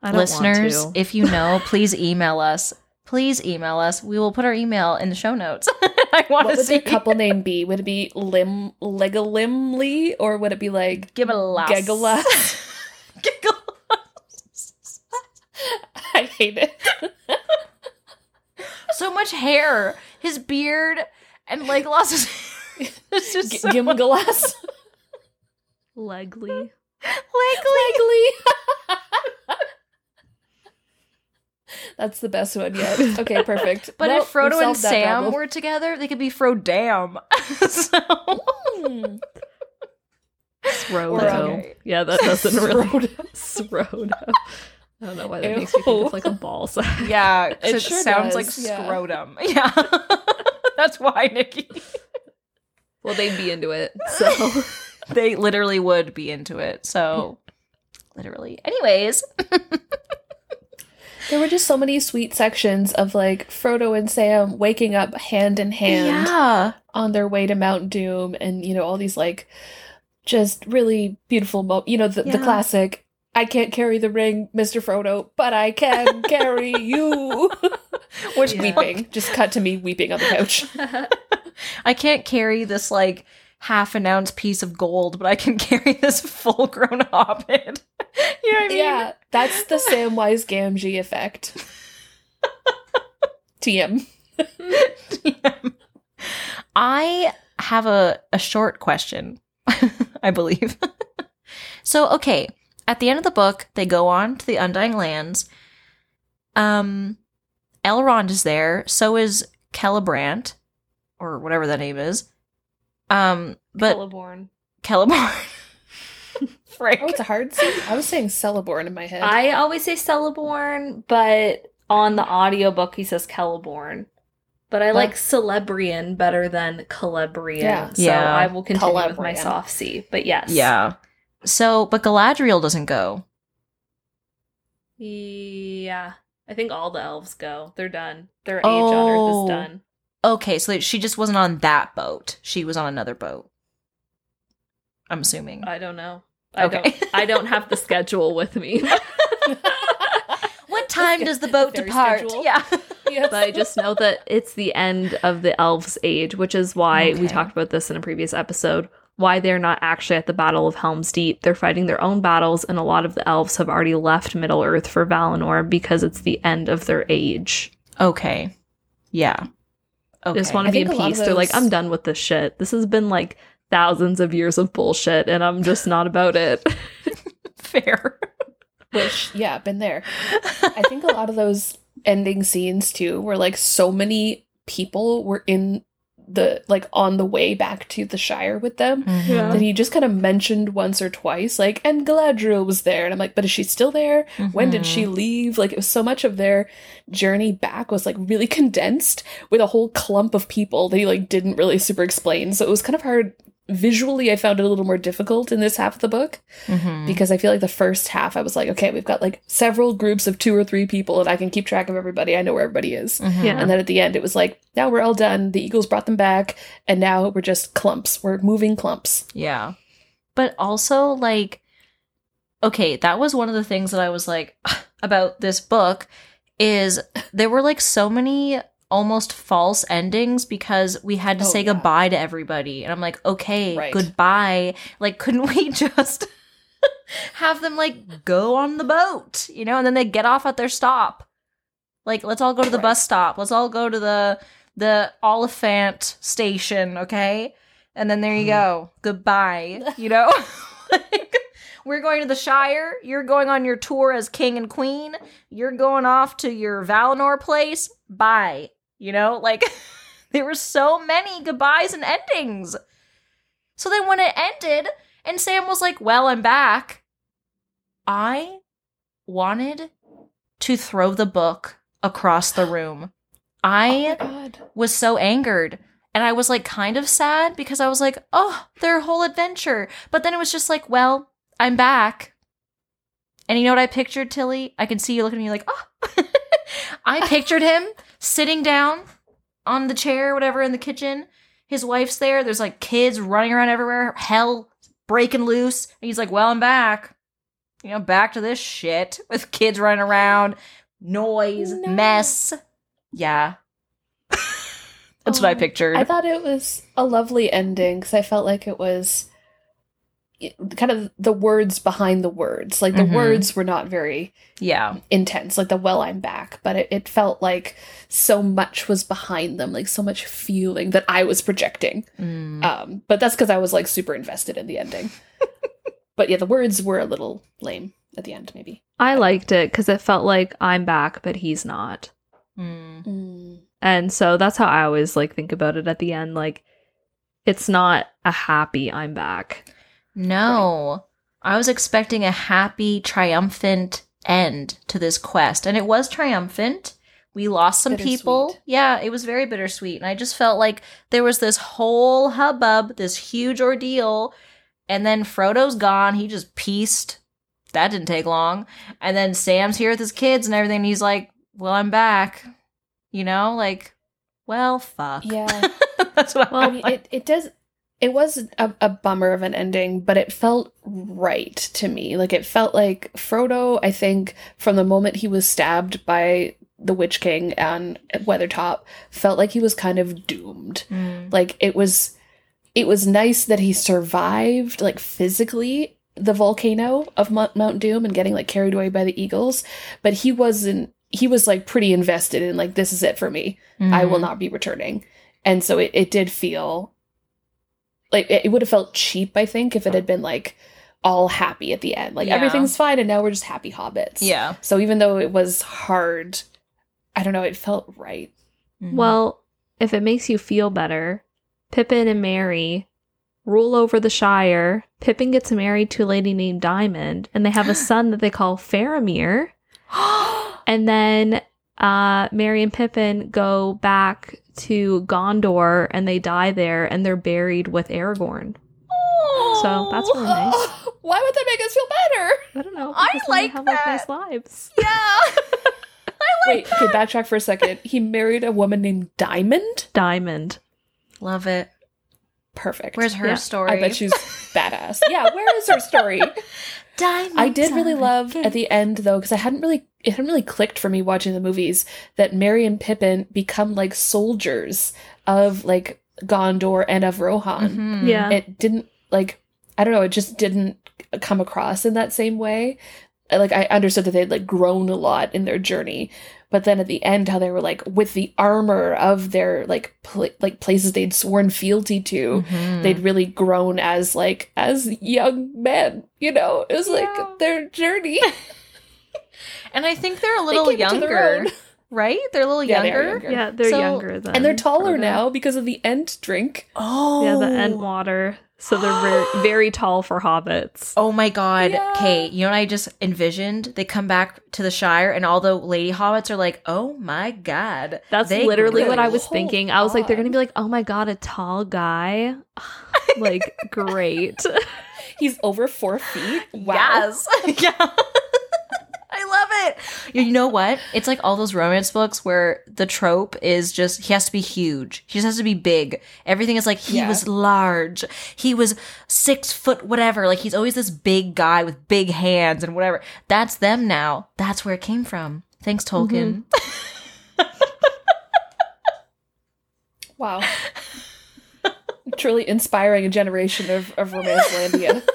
I don't Listeners, want to. if you know, please email us. Please email us. We will put our email in the show notes. I want What to would see their couple name be? Would it be Lim Legolimly, or would it be like Give it a laugh. Gegalas? Giggle. I hate it. so much hair. His beard and Legolas is it's just G- so Gimgalas. Legly. Legly. That's the best one yet. Okay, perfect. But Well, if Frodo we've and Sam problem. were together, they could be Frodam. so. Hmm. Srodo. Okay. Yeah, that doesn't really. Frodo. Srodo. I don't know why that makes me think of like a ball sack. Yeah, It it, sure sounds does, like yeah. scrotum. Yeah. That's why, Nikki. Well, they'd be into it. So They literally would be into it. So literally. Anyways. There were just so many sweet sections of like Frodo and Sam waking up hand in hand Yeah. on their way to Mount Doom, and you know all these like just really beautiful mo- you know the, the classic I can't carry the ring, Mr. Frodo, but I can carry you. Which Yeah. weeping. Just cut to me weeping on the couch. I can't carry this like half an ounce piece of gold, but I can carry this full grown hobbit. you know what I mean? yeah, that's the Samwise Gamgee effect. TM. TM. I have a, a short question, I believe. so, okay, at the end of the book, they go on to the Undying Lands. Um, Elrond is there, so is Celebrant, or whatever that name is. Um, but Celeborn. Celeborn. Frick. Oh, it's a hard C. I was saying Celeborn in my head. I always say Celeborn, but on the audiobook he says Celeborn. But I like Celebrian better than Celebrian. Yeah. So Yeah. I will continue with my soft C. But yes. Yeah. So, but Galadriel doesn't go. Yeah. I think all the elves go. They're done. Their age on Earth Oh. is done. Okay, so she just wasn't on that boat. She was on another boat. I'm assuming. I don't know. I Okay. don't I don't have the schedule with me. What time Okay, does the boat very depart? schedule. Yeah. Yes. but I just know that it's the end of the elves' age, which is why we talked about this in a previous episode. Why they're not actually at the Battle of Helm's Deep. They're fighting their own battles, and a lot of the elves have already left Middle Earth for Valinor because it's the end of their age. Okay. Yeah. Okay. just want to be in think a lot peace. They're like, I'm done with this shit. This has been like thousands of years of bullshit, and I'm just not about it. fair. Which, yeah, been there. I think a lot of those ending scenes too, where like so many people were in the like on the way back to the Shire with them. Mm-hmm. Yeah. That he just kind of mentioned once or twice, like, and Galadriel was there. And I'm like, but is she still there? When did she mm-hmm. leave? Like, it was so much of their journey back was like really condensed with a whole clump of people that he like didn't really super explain. So it was kind of hard. Visually, I found it a little more difficult in this half of the book Mhm. because I feel like the first half I was like, okay, we've got like several groups of two or three people and I can keep track of everybody. I know where everybody is. Mhm. Yeah. And then at the end, it was like, now we're all done. The Eagles brought them back, and now we're just clumps. We're moving clumps. Yeah. But also, like, okay, that was one of the things that I was like about this book is there were like so many almost false endings because we had to Oh, say yeah. goodbye to everybody. And I'm like, okay, Right. goodbye. Like, couldn't we just have them like go on the boat, you know, and then they get off at their stop? Like, let's all go to the Right. bus stop. Let's all go to the the Oliphant station, okay? And then there you go. Mm-hmm. Goodbye. You know? like, we're going to the Shire. You're going on your tour as king and queen. You're going off to your Valinor place. Bye. You know? Like, there were so many goodbyes and endings. So then when it ended, and Sam was like, Well, I'm back, I wanted to throw the book across the room. I oh was so angered. And I was like kind of sad because I was like, oh, their whole adventure. But then it was just like, well, I'm back. And you know what I pictured, Tilly? I can see you looking at me like, oh. I pictured him sitting down on the chair, whatever, in the kitchen. His wife's there. There's like kids running around everywhere, hell breaking loose. And he's like, well, I'm back. You know, back to this shit with kids running around, noise, No. mess. Yeah. That's what I Oh, pictured. I thought it was a lovely ending because I felt like it was kind of the words behind the words. Like the Mhm. words were not very yeah. intense, like the well, I'm back, but it, it felt like so much was behind them, like so much feeling that I was projecting. Mm. Um, but that's because I was like super invested in the ending. but yeah, the words were a little lame at the end, maybe. I liked it because it felt like I'm back, but he's not. Mm. And so that's how I always like think about it at the end. Like, it's not a happy I'm back. No. I was expecting a happy, triumphant end to this quest, and it was triumphant. We lost some people. Yeah, it was very bittersweet. And I just felt like there was this whole hubbub, this huge ordeal, and then Frodo's gone. He just pieced. That didn't take long. And then Sam's here with his kids and everything. And he's like, Well, I'm back. You know, like, well, fuck. Yeah. That's what I I mean, it, it does. It was a, a bummer of an ending, but it felt right to me. Like it felt like Frodo. I think from the moment he was stabbed by the Witch King and Weathertop, felt like he was kind of doomed. Mm. Like it was. It was nice that he survived, like physically, the volcano of Mount, Mount Doom and getting like carried away by the eagles, but he wasn't. He was like pretty invested in like this is it for me. I will Mhm. not be returning. And so it, it did feel like it, it would have felt cheap, I think, if it had been like all happy at the end. Like Yeah. everything's fine and now we're just happy hobbits. Yeah. So even though it was hard, I don't know, it felt right. Mhm. Well, if it makes you feel better, Pippin and Merry rule over the Shire. Pippin gets married to a lady named Diamond, and they have a son that they call Faramir. And then uh, Merry and Pippin go back to Gondor and they die there and they're buried with Aragorn. Oh, So that's really nice. Why would that make us feel better? I don't know. I because then they like have that. like nice lives. yeah. I like that. Wait, okay, backtrack for a second. He married a woman named Diamond? Diamond. Love it. Perfect. Where's her Yeah, story? I bet she's badass. Yeah, where is her story? Diamond. I did really love at the end though, because I hadn't really it hadn't really clicked for me watching the movies that Merry and Pippin become like soldiers of like Gondor and of Rohan. Mhm. Yeah. It didn't like I don't know, it just didn't come across in that same way. Like I understood that they'd like grown a lot in their journey, but then at the end how they were like with the armor of their like pl- like places they'd sworn fealty to Mhm. they'd really grown as like as young men you know it was Yeah. like their journey and I think they're a little came younger, right? They're a little Yeah, they younger. younger. Yeah, they're So- younger than and they're taller Frodo. now because of the Ent drink Oh, Yeah, the Ent water. So they're very, very tall for hobbits. Oh my god, Yeah. Kate, you know what I just envisioned? They come back to the Shire and all the lady hobbits are like, oh my god. That's They literally what I was Hold thinking. I was like, they're gonna be like, oh my god, a tall guy. like, great. he's over four feet wow Yes. yeah. I love it. You know what? It's like all those romance books where the trope is just he has to be huge. He just has to be big. Everything is like he Yeah. was large. He was six foot whatever. Like he's always this big guy with big hands and whatever. That's them now. That's where it came from. Thanks, Tolkien. Mm-hmm. wow truly inspiring a generation of, of romancelandia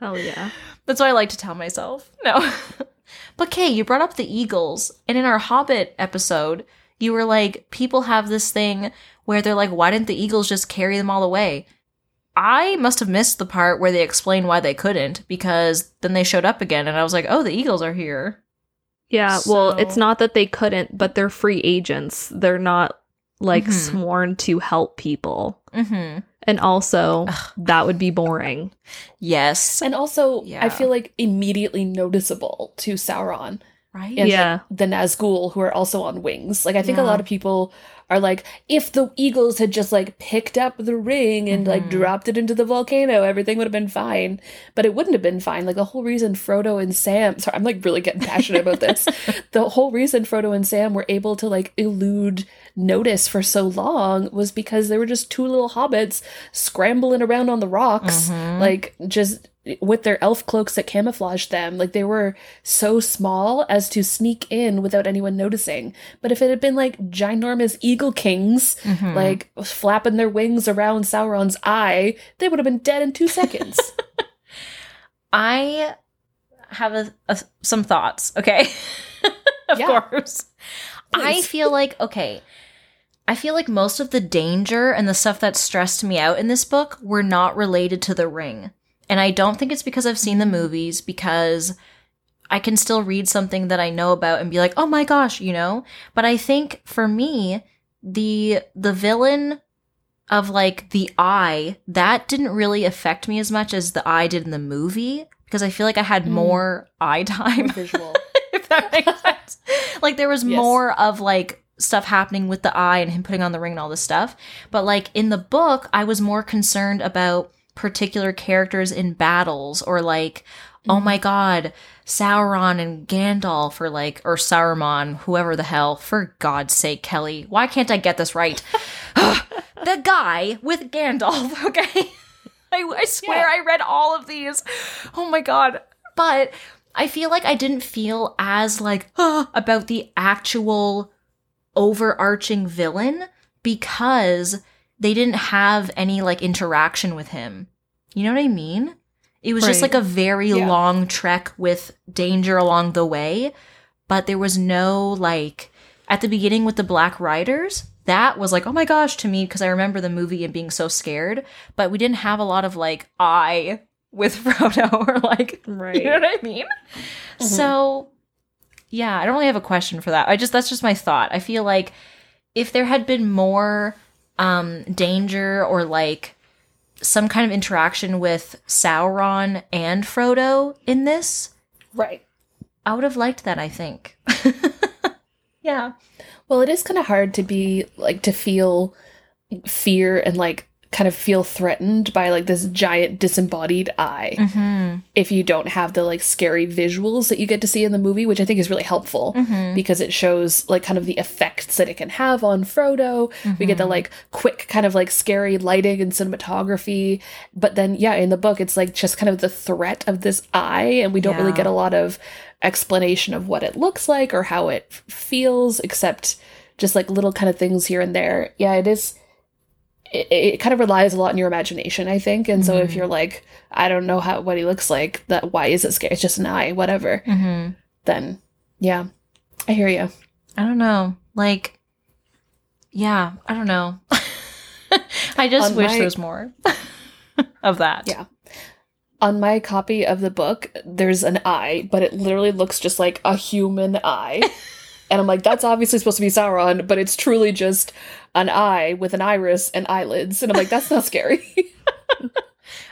Hell yeah. That's what I like to tell myself. No. but Kay, you brought up the Eagles, and in our Hobbit episode, you were like, people have this thing where they're like, why didn't the Eagles just carry them all away? I must have missed the part where they explained why they couldn't, because then they showed up again, and I was like, oh, the Eagles are here. Yeah, well, it's not that they couldn't, but they're free agents. They're not like Mhm. sworn to help people. Mm-hmm. And also, that would be boring. Yes. and also Yeah. i feel like immediately noticeable to sauron Right? and Yeah. like, the Nazgul who are also on wings. Like I think a lot of people are like, if the Eagles had just like picked up the ring and like Mhm. dropped it into the volcano, everything would have been fine. But it wouldn't have been fine. Like the whole reason Frodo and Sam sorry, I'm like really getting passionate about this. The whole reason Frodo and Sam were able to like elude notice for so long was because they were just two little hobbits scrambling around on the rocks, Mhm. like just with their elf cloaks that camouflaged them. Like they were so small as to sneak in without anyone noticing. But if it had been like ginormous eagle kings, Mhm. like flapping their wings around Sauron's eye, they would have been dead in two seconds. I have a, a- some thoughts, okay? of Yeah. course. I feel like, okay, I feel like most of the danger and the stuff that stressed me out in this book were not related to the ring. And I don't think it's because I've seen the movies, because I can still read something that I know about and be like, oh my gosh, you know? But I think for me, the the villain of like the eye, that didn't really affect me as much as the eye did in the movie. Because I feel like I had Mm. more eye time Visual. if that makes sense. Like there was Yes. more of like stuff happening with the eye and him putting on the ring and all this stuff. But like in the book, I was more concerned about particular characters in battles or like, oh my god, Sauron and Gandalf or like or Saruman, whoever the hell, for God's sake, Kelly, why can't I get this right? the guy with Gandalf, okay? I, I swear Yeah. I read all of these. Oh my god. But I feel like I didn't feel as like "Ah," about the actual overarching villain because they didn't have any like interaction with him. You know what I mean? It was just like a very Yeah. long trek with danger along the way, but there was no like at the beginning with the Black Riders. That was like, oh my gosh, to me, because I remember the movie and being so scared. But we didn't have a lot of like I with Frodo or like Right. you know what I mean? Mm-hmm. So, yeah, I don't really have a question for that. I just that's just my thought. I feel like if there had been more um danger or like some kind of interaction with Sauron and Frodo in this, right. I would have liked that, I think. yeah. Well, it is kind of hard to be like to feel fear and like kind of feel threatened by like this giant disembodied eye Mhm. if you don't have the like scary visuals that you get to see in the movie, which I think is really helpful Mhm. because it shows like kind of the effects that it can have on Frodo. We get the like quick kind of like scary lighting and cinematography, but then yeah, in the book it's like just kind of the threat of this eye and we don't really get a lot of explanation of what it looks like or how it feels except just like little kind of things here and there. Yeah, it is it, it kind of relies a lot on your imagination, I think. And so if Mhm. you're like, I don't know how what he looks like, that why is it scary? It's just an eye, whatever. Mhm. Then yeah, I hear you. I don't know. Like, yeah, I don't know. I just On wish my- there was more of that. Yeah. On my copy of the book, there's an eye, but it literally looks just like a human eye. and I'm like, that's obviously supposed to be Sauron, but it's truly just an eye with an iris and eyelids. And I'm like, that's not scary.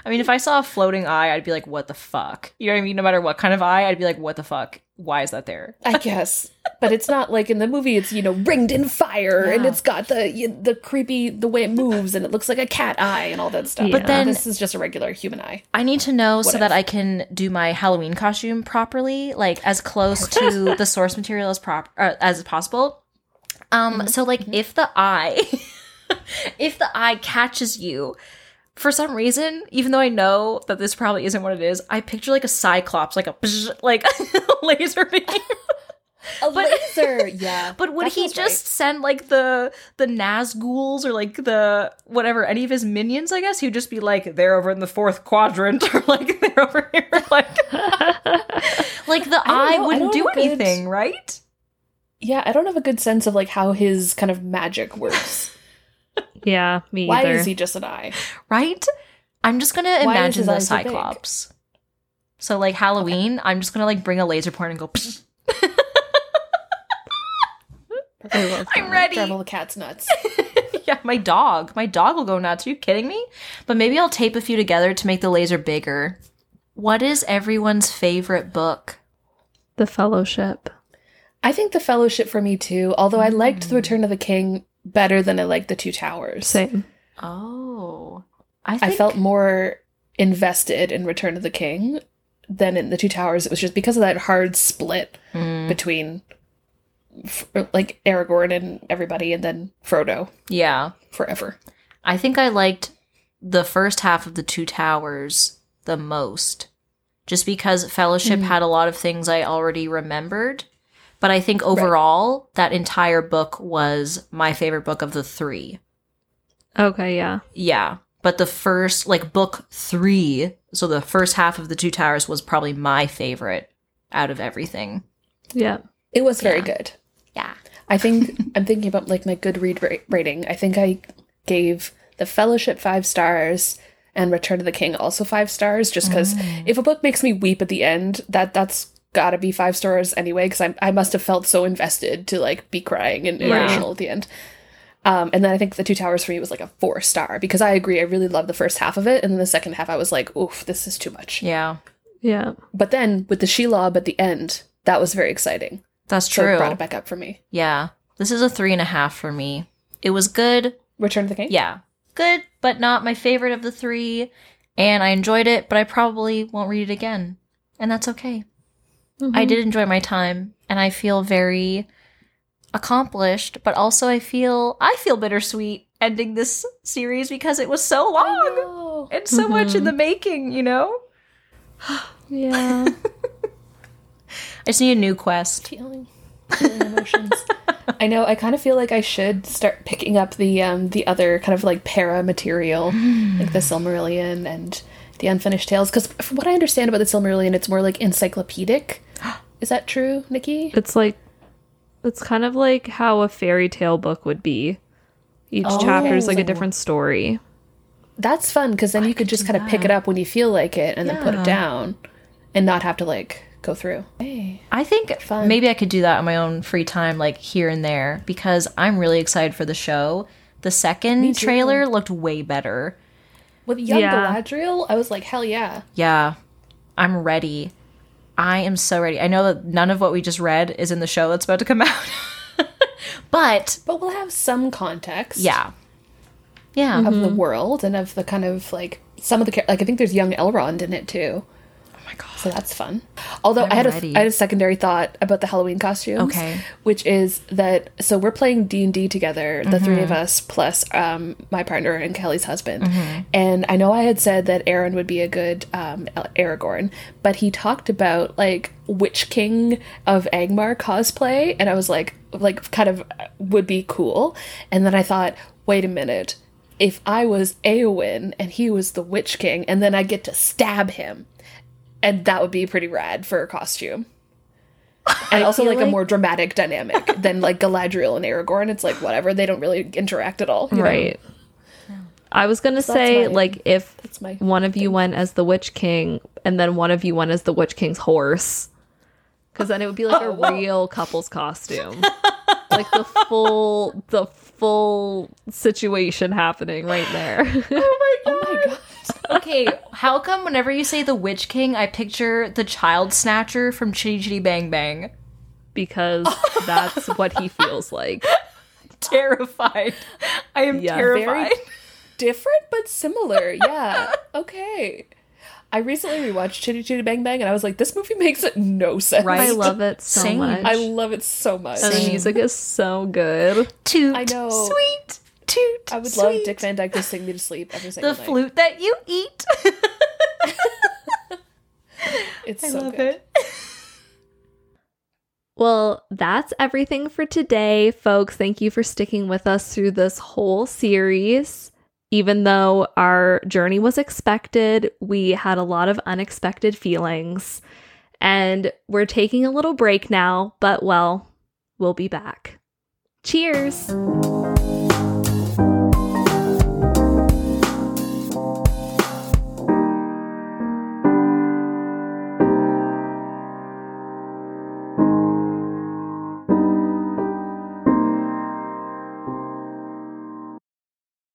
I mean, if I saw a floating eye, I'd be like, what the fuck? You know what I mean? No matter what kind of eye, I'd be like, what the fuck? Why is that there? I guess. But it's not like in the movie, it's, you know, ringed in fire and it's got the the creepy, the way it moves and it looks like a cat eye and all that stuff. But then- this is just a regular human eye. I need to know so What that? I can do my Halloween costume properly, like as close to the source material as prop uh, as possible. Um, so like if the eye, if the eye catches you, for some reason, even though I know that this probably isn't what it is, I picture like a cyclops, like a like laser beam. A laser, yeah. But would he just send like the the Nazguls or like the whatever any of his minions? I guess he would just be like they're over in the fourth quadrant or like they're over here like like the eye know, wouldn't do good- anything, right? Yeah, I don't have a good sense of like how his kind of magic works. Yeah, me Why either. is he just an eye? Right? I'm just gonna Why imagine the eyes so big? Cyclops. So like Halloween, I'm just gonna like bring a laser pointer and go. Psh. I love I'm ready. Drive all the cats nuts. yeah, my dog. My dog will go nuts. Are you kidding me? But maybe I'll tape a few together to make the laser bigger. What is everyone's favorite book? The Fellowship. I think the Fellowship for me too. Although I liked the Return of the King better than I liked the Two Towers. Same. Oh, I I felt more invested in Return of the King than in the Two Towers. It was just because of that hard split Mm, between like Aragorn and everybody, and then Frodo yeah. forever. I think I liked the first half of the Two Towers the most, just because Fellowship Mm. had a lot of things I already remembered. But I think overall, that entire book was my favorite book of the three. Okay, yeah. Yeah. But the first, like book three, so the first half of the Two Towers was probably my favorite out of everything. Yeah. It was very Yeah. good. Yeah. I think I'm thinking about like my Goodread ra- rating. I think I gave The Fellowship five stars and Return of the King also five stars, just because oh. if a book makes me weep at the end, that that's gotta be five stars anyway. Because I I must have felt so invested to like be crying and Yeah. emotional at the end. Um, and then I think the Two Towers for me was like a four star because I agree I really loved the first half of it, and then the second half I was like, oof, this is too much. Yeah. Yeah. But then with the Shelob at the end, that was very exciting. That's So it true. brought it back up for me. Yeah. This is a three and a half for me. It was good. Return of the King. Yeah. Good, but not my favorite of the three. And I enjoyed it, but I probably won't read it again. And that's okay. I did enjoy my time, and I feel very accomplished, but also I feel I feel bittersweet ending this series because it was so long and so much in the making, you know? Yeah. I just need a new quest. feeling, feeling emotions. I know. I kind of feel like I should start picking up the um the other kind of like para material, like the Silmarillion and the Unfinished Tales. Because from what I understand about the Silmarillion, it's more like encyclopedic. Is that true, Nikki? it's like it's kind of like how a fairy tale book would be. Each Oh. chapter is like a oh. different story. That's fun because then you could just kind of pick it up when you feel like it and then put it down, and not have to like go through. Hey. I think Fun. maybe I could do that on my own free time, like here and there, because I'm really excited for the show. The second trailer looked way better. With young Yeah. Galadriel, I was like, hell yeah. Yeah, I'm ready. I am so ready. I know that none of what we just read is in the show that's about to come out. but But we'll have some context. yeah. Yeah. of the mm-hmm. world and of the kind of like some of the like I think there's young Elrond in it too. Oh my god. So that's fun. Although I'm I had a ready. I had a secondary thought about the Halloween costumes. Okay. Which is that so we're playing D and D together, the three Mm-hmm. of us plus um, my partner and Kelly's husband. And I know I had said that Aaron would be a good um, Aragorn, but he talked about like Witch King of Angmar cosplay, and I was like, like kind of would be cool. And then I thought, wait a minute. If I was Eowyn and he was the Witch King, and then I get to stab him, and that would be pretty rad for a costume. and also feel like, a more dramatic dynamic than like Galadriel and Aragorn. It's like whatever, they don't really interact at all. you know? I was gonna So say my- like if one of you went as the Witch King and then one of you went as the Witch King's horse. Because then it would be like a oh. real couple's costume. like the full the full situation happening right there. Oh, oh my god. Okay, how come whenever you say the Witch King, I picture the child snatcher from Chitty Chitty Bang Bang? because that's what he feels like. Terrified. I am Yeah, terrified. Different but similar. Yeah. okay. I recently rewatched Chitty Chitty Bang Bang and I was like, this movie makes no sense. Right. I love it so Same. much. I love it so much. and the music is so good. Toot. I know. Sweet. Toot. I would sweet. love Dick Van Dyke to sing me to sleep every single The night. flute that you eat. It's I so love good. it. Well, that's everything for today, folks. Thank you for sticking with us through this whole series. Even though our journey was expected, we had a lot of unexpected feelings. And we're taking a little break now, but well, we'll be back. Cheers!